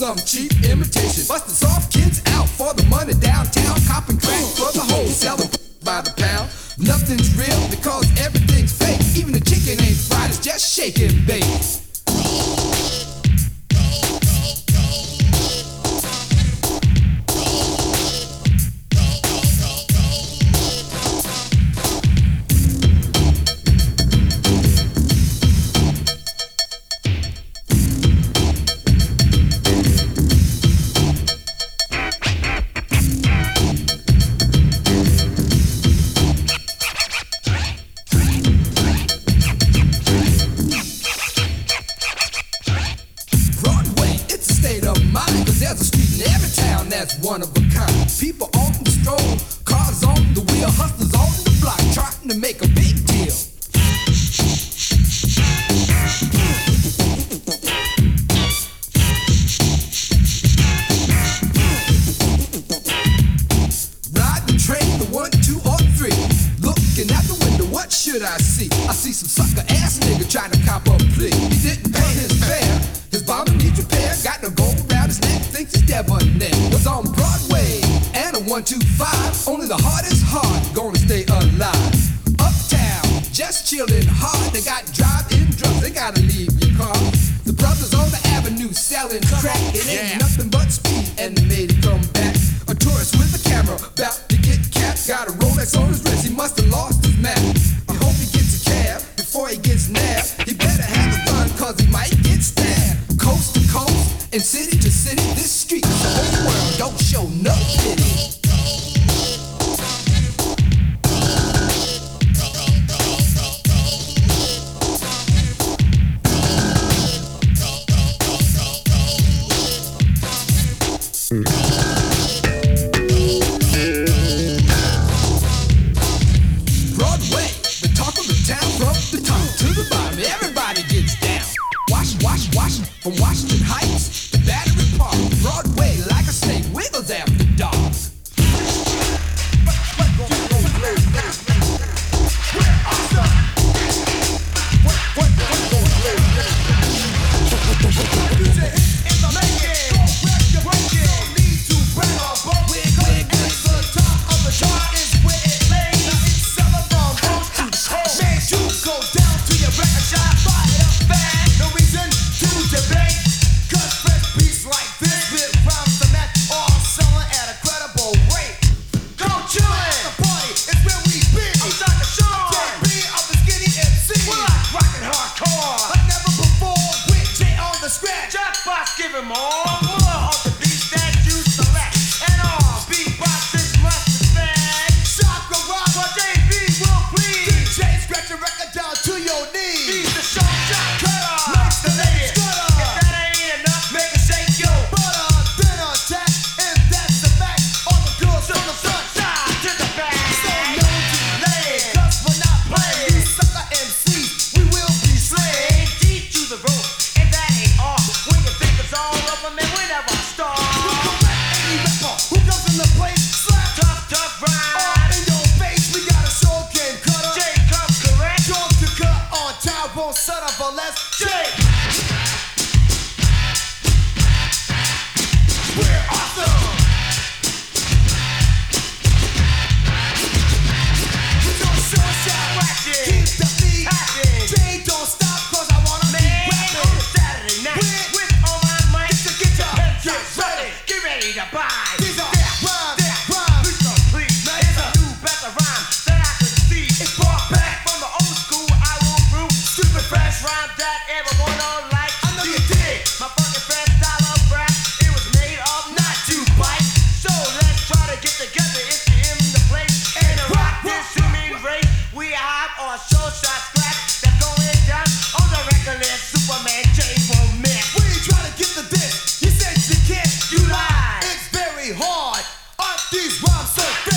some cheap imitation. Busting soft kids out for the money downtown. Copping crack for the whole, selling by the pound. Nothing's real because everything's fake. Even the chicken ain't fried, it's just shaking bait. what should I see? I see some sucker ass nigga trying to cop a plea. He didn't pay his fare. His bomb needs repair. Got no gold around his neck. Thinks he's debonair. Was on Broadway and a one two five. Only the hardest hard gonna stay alive. Uptown, just chillin' hard. They got drive-in drugs. They gotta leave your car. The brothers on the avenue selling crack. It ain't yeah. nothing but speed, and they made it come back. A tourist with a camera, about to get capped. Got a Rolex on his wrist. He must have lost and city. hard. Aren't these rhymes so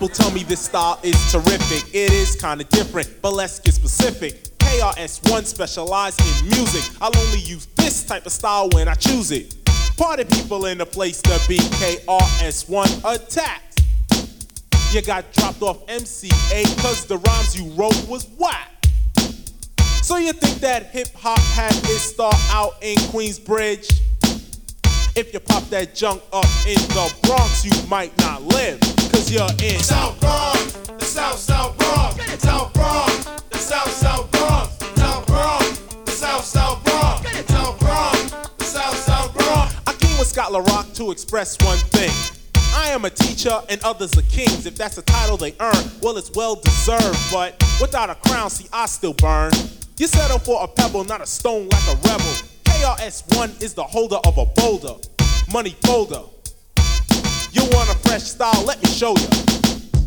people tell me this style is terrific. It is kinda different, but let's get specific. KRS1 specialize in music. I'll only use this type of style when I choose it. Party people in the place to be KRS1 attacked. You got dropped off MCA cause the rhymes you wrote was whack. So you think that hip hop had its start out in Queensbridge? If you pop that junk up in the Bronx, you might not live, cause you're in South Bronx, the South South Bronx, South Bronx, the South South Bronx, South Bronx, the South South Bronx, South Bronx, the South South Bronx. I came with Scott LaRock to express one thing. I am a teacher and others are kings. If that's a title they earn, well, it's well deserved. But without a crown, see, I still burn. You settle for a pebble, not a stone like a rebel. KRS1 is the holder of a boulder, money folder. You want a fresh style? Let me show you.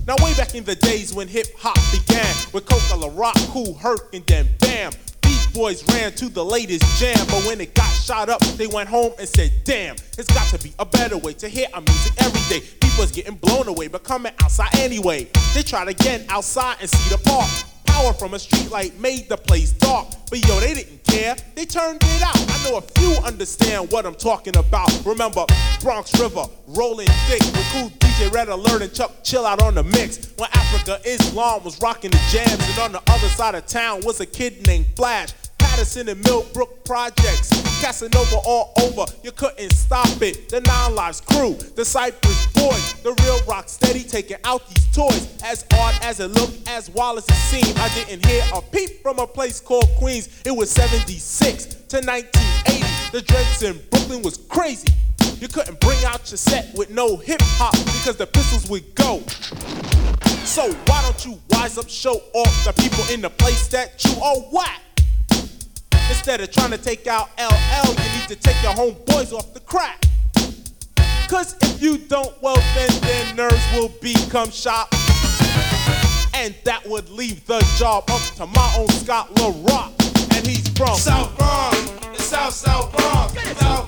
Now, way back in the days when hip hop began, with Coke La Rock, Kool Herc, and then Bam, Beat Boys ran to the latest jam. But when it got shot up, they went home and said, Damn, it's got to be a better way to hear our music every day. People's getting blown away, but coming outside anyway. They tried again outside and see the park. Power from a street light made the place dark. But yo, they didn't care, they turned it out. I know a few understand what I'm talking about. Remember, Bronx River, rolling thick with cool DJ Red Alert and Chuck Chillout on the mix. When Afrika Islam was rocking the jams, and on the other side of town was a kid named Flash. Patterson and Millbrook projects, Casanova all over, you couldn't stop it. The Nine Lives crew, the Cypress Boys, the real rock steady taking out these toys. As odd as it looked, as Wallace it seemed, I didn't hear a peep from a place called Queens. It was 76 to 1980. The dreads in Brooklyn was crazy. You couldn't bring out your set with no hip hop because the pistols would go. So why don't you wise up, show off the people in the place that you are whack? Instead of trying to take out LL, you need to take your homeboys off the crack. Cause if you don't, well then their nerves will become shot. And that would leave the job up to my own Scott LaRock. And he's from South Bronx, the South South Bronx, South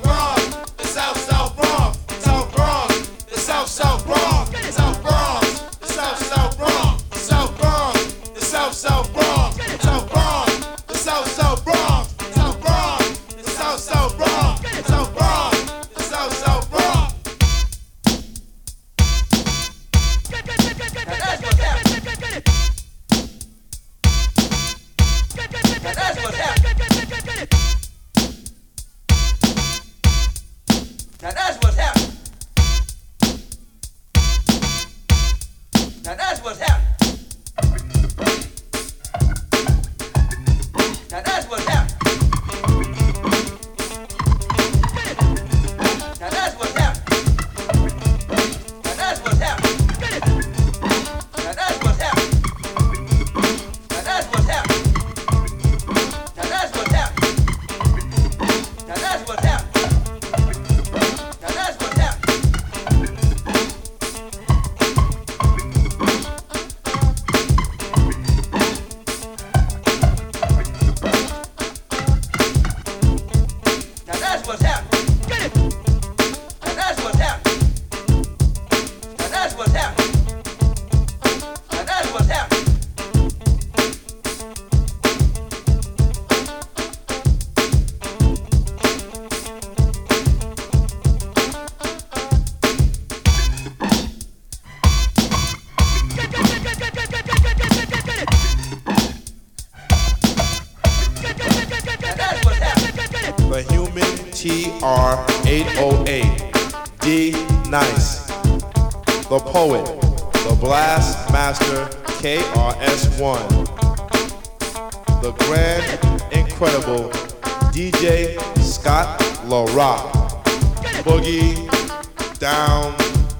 Down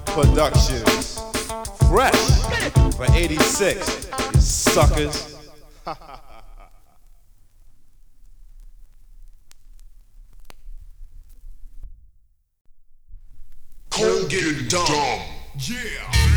Productions. Fresh for 86, you suckers. Cold Gettin' Dumb. Yeah.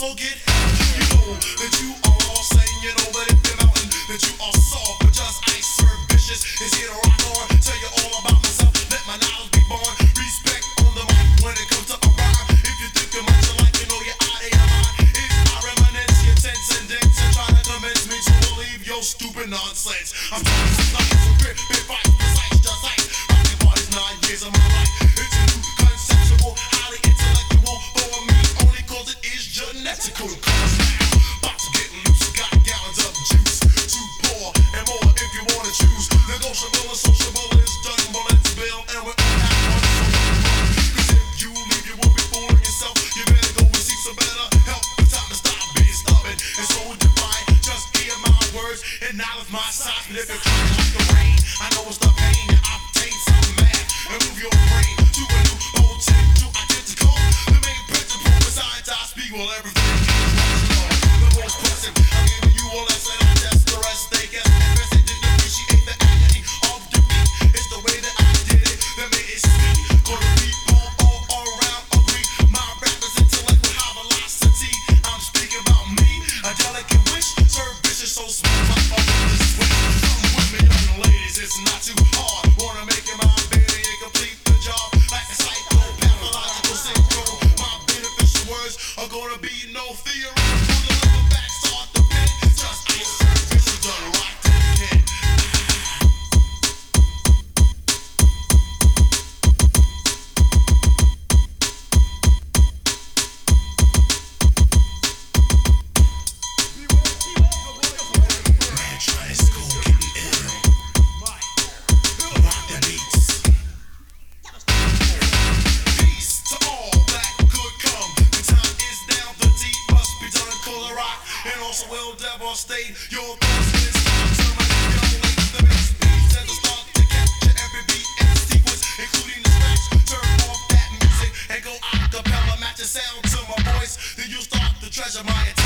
So get happy, you know that you are. the sound to my voice, then you start to treasure my attention.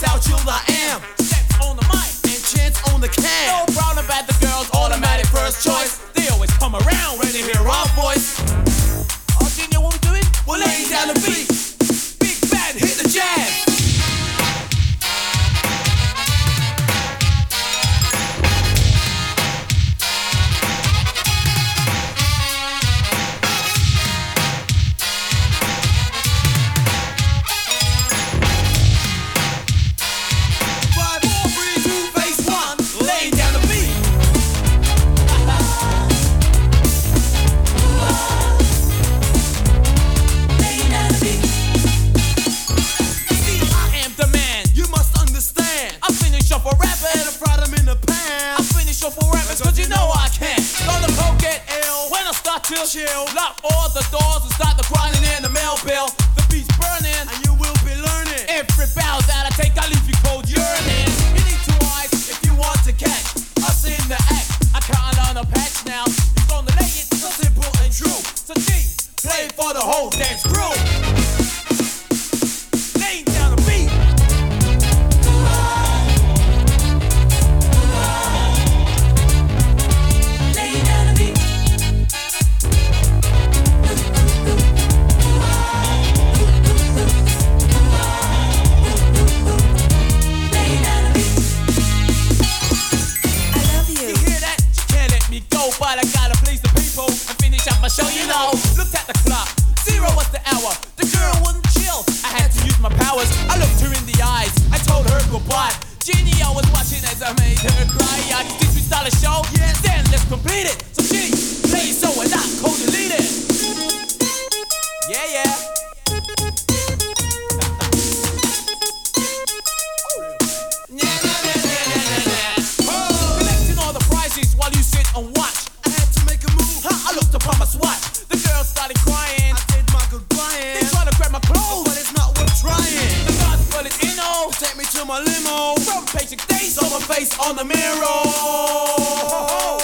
without you I am. the whole dance crew. In my limo. From basic days on my face on the mirror.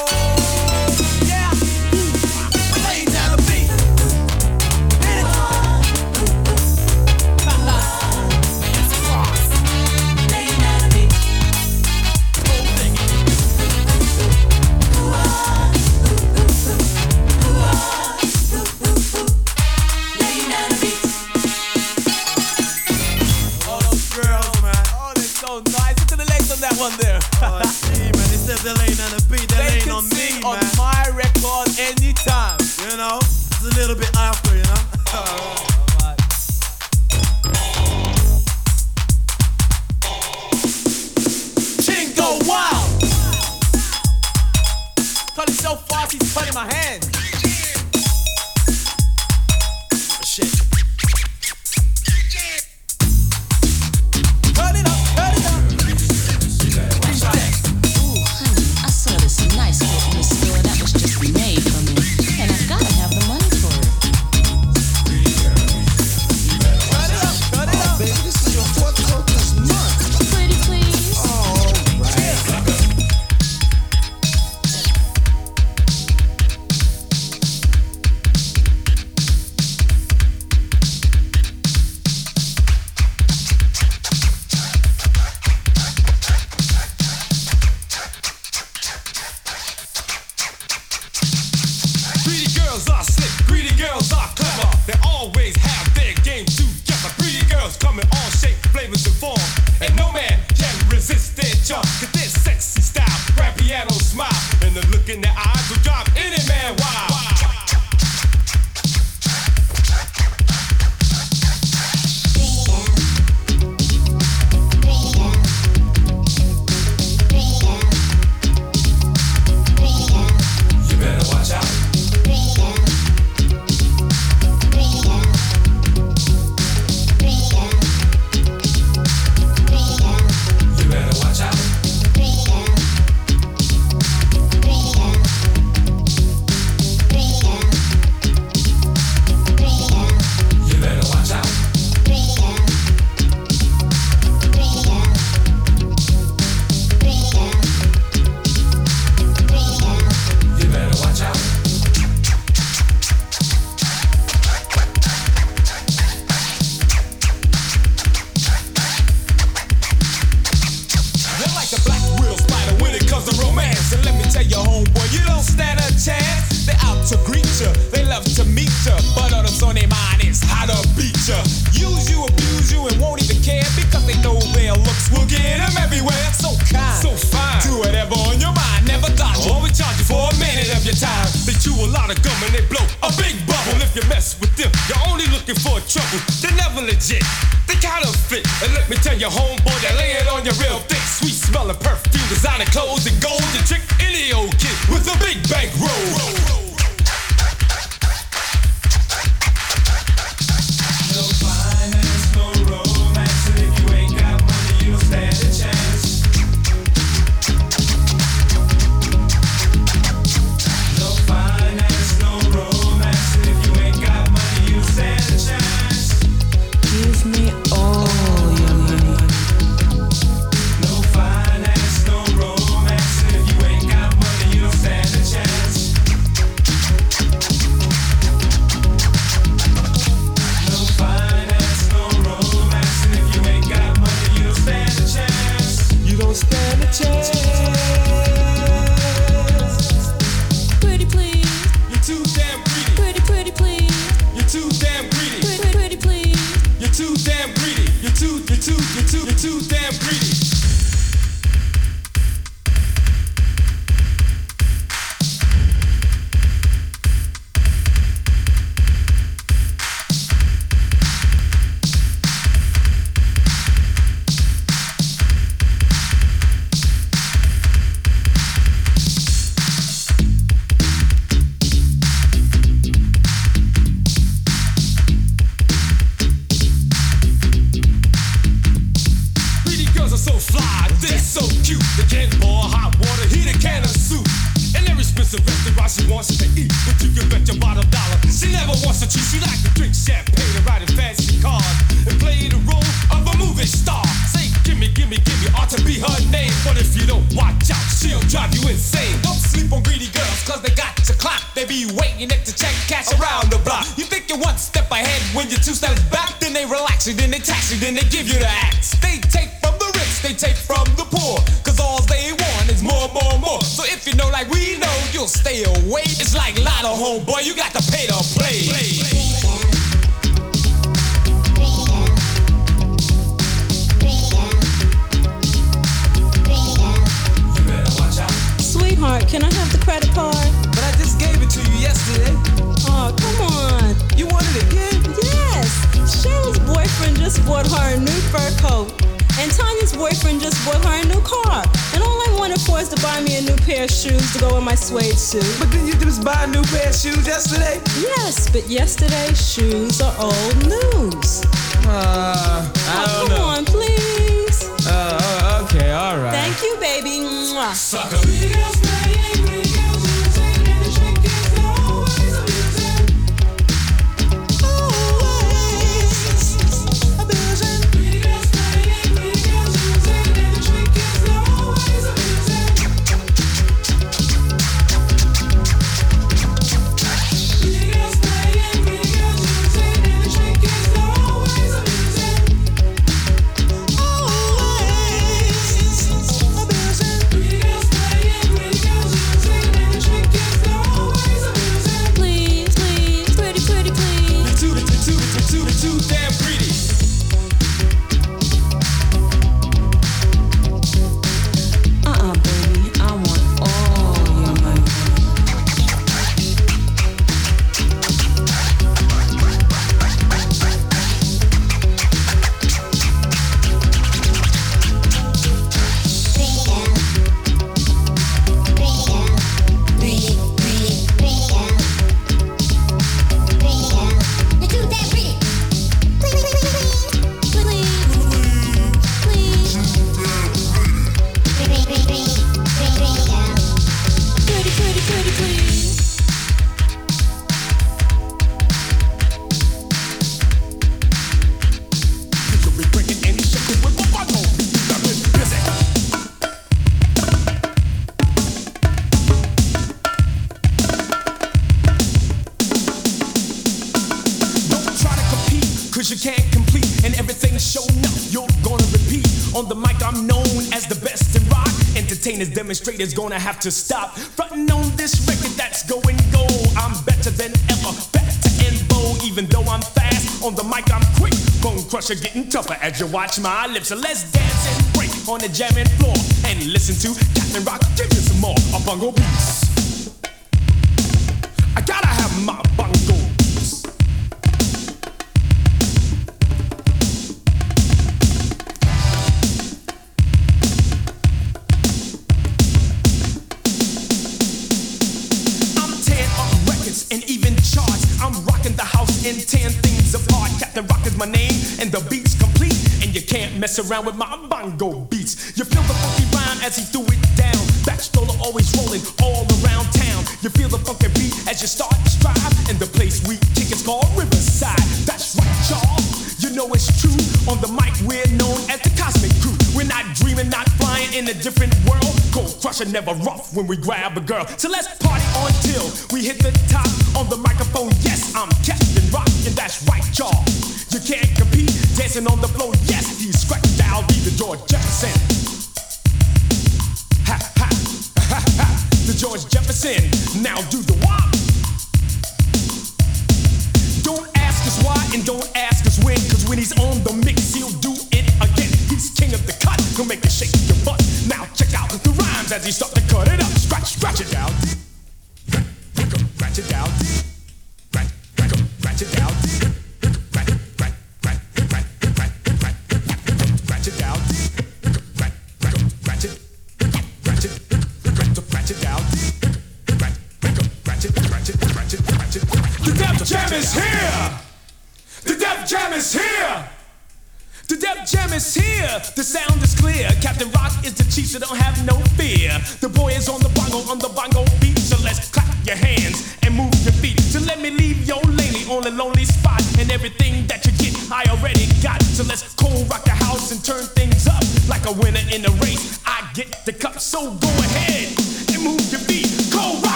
bought her a new car. And all I wanted for is to buy me a new pair of shoes to go with my suede suit. But didn't you just buy a new pair of shoes yesterday? Yes, but yesterday's shoes are old news. Uh, I don't come know. on, please. Uh, uh, okay, all right. Thank you, baby. Mwah. Sucker. straight is gonna have to stop. Frontin' on this record that's going gold. I'm better than ever, better and bold. Even though I'm fast, on the mic I'm quick. Bone crusher getting tougher as you watch my lips. So let's dance and break on the jamming floor and listen to Captain Rock give me some more. A bongo beats. I gotta have my my name, and the beat's complete. And you can't mess around with my bongo beats. You feel the funky rhyme as he threw it down. Back stroller always rolling all around town. You feel the funky beat as you start to strive. And the place we kick is called Riverside. That's right, y'all. You know it's true. On the mic, we're known as the Cosmic Crew. We're not dreaming, not flying in a different world. Cold Crusher never rough when we grab a girl. So let's party until we hit the top Jefferson. Ha ha ha ha, the George Jefferson. Now do the wop. Don't ask us why and don't ask us when, cause when he's on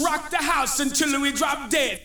rock the house until we drop dead.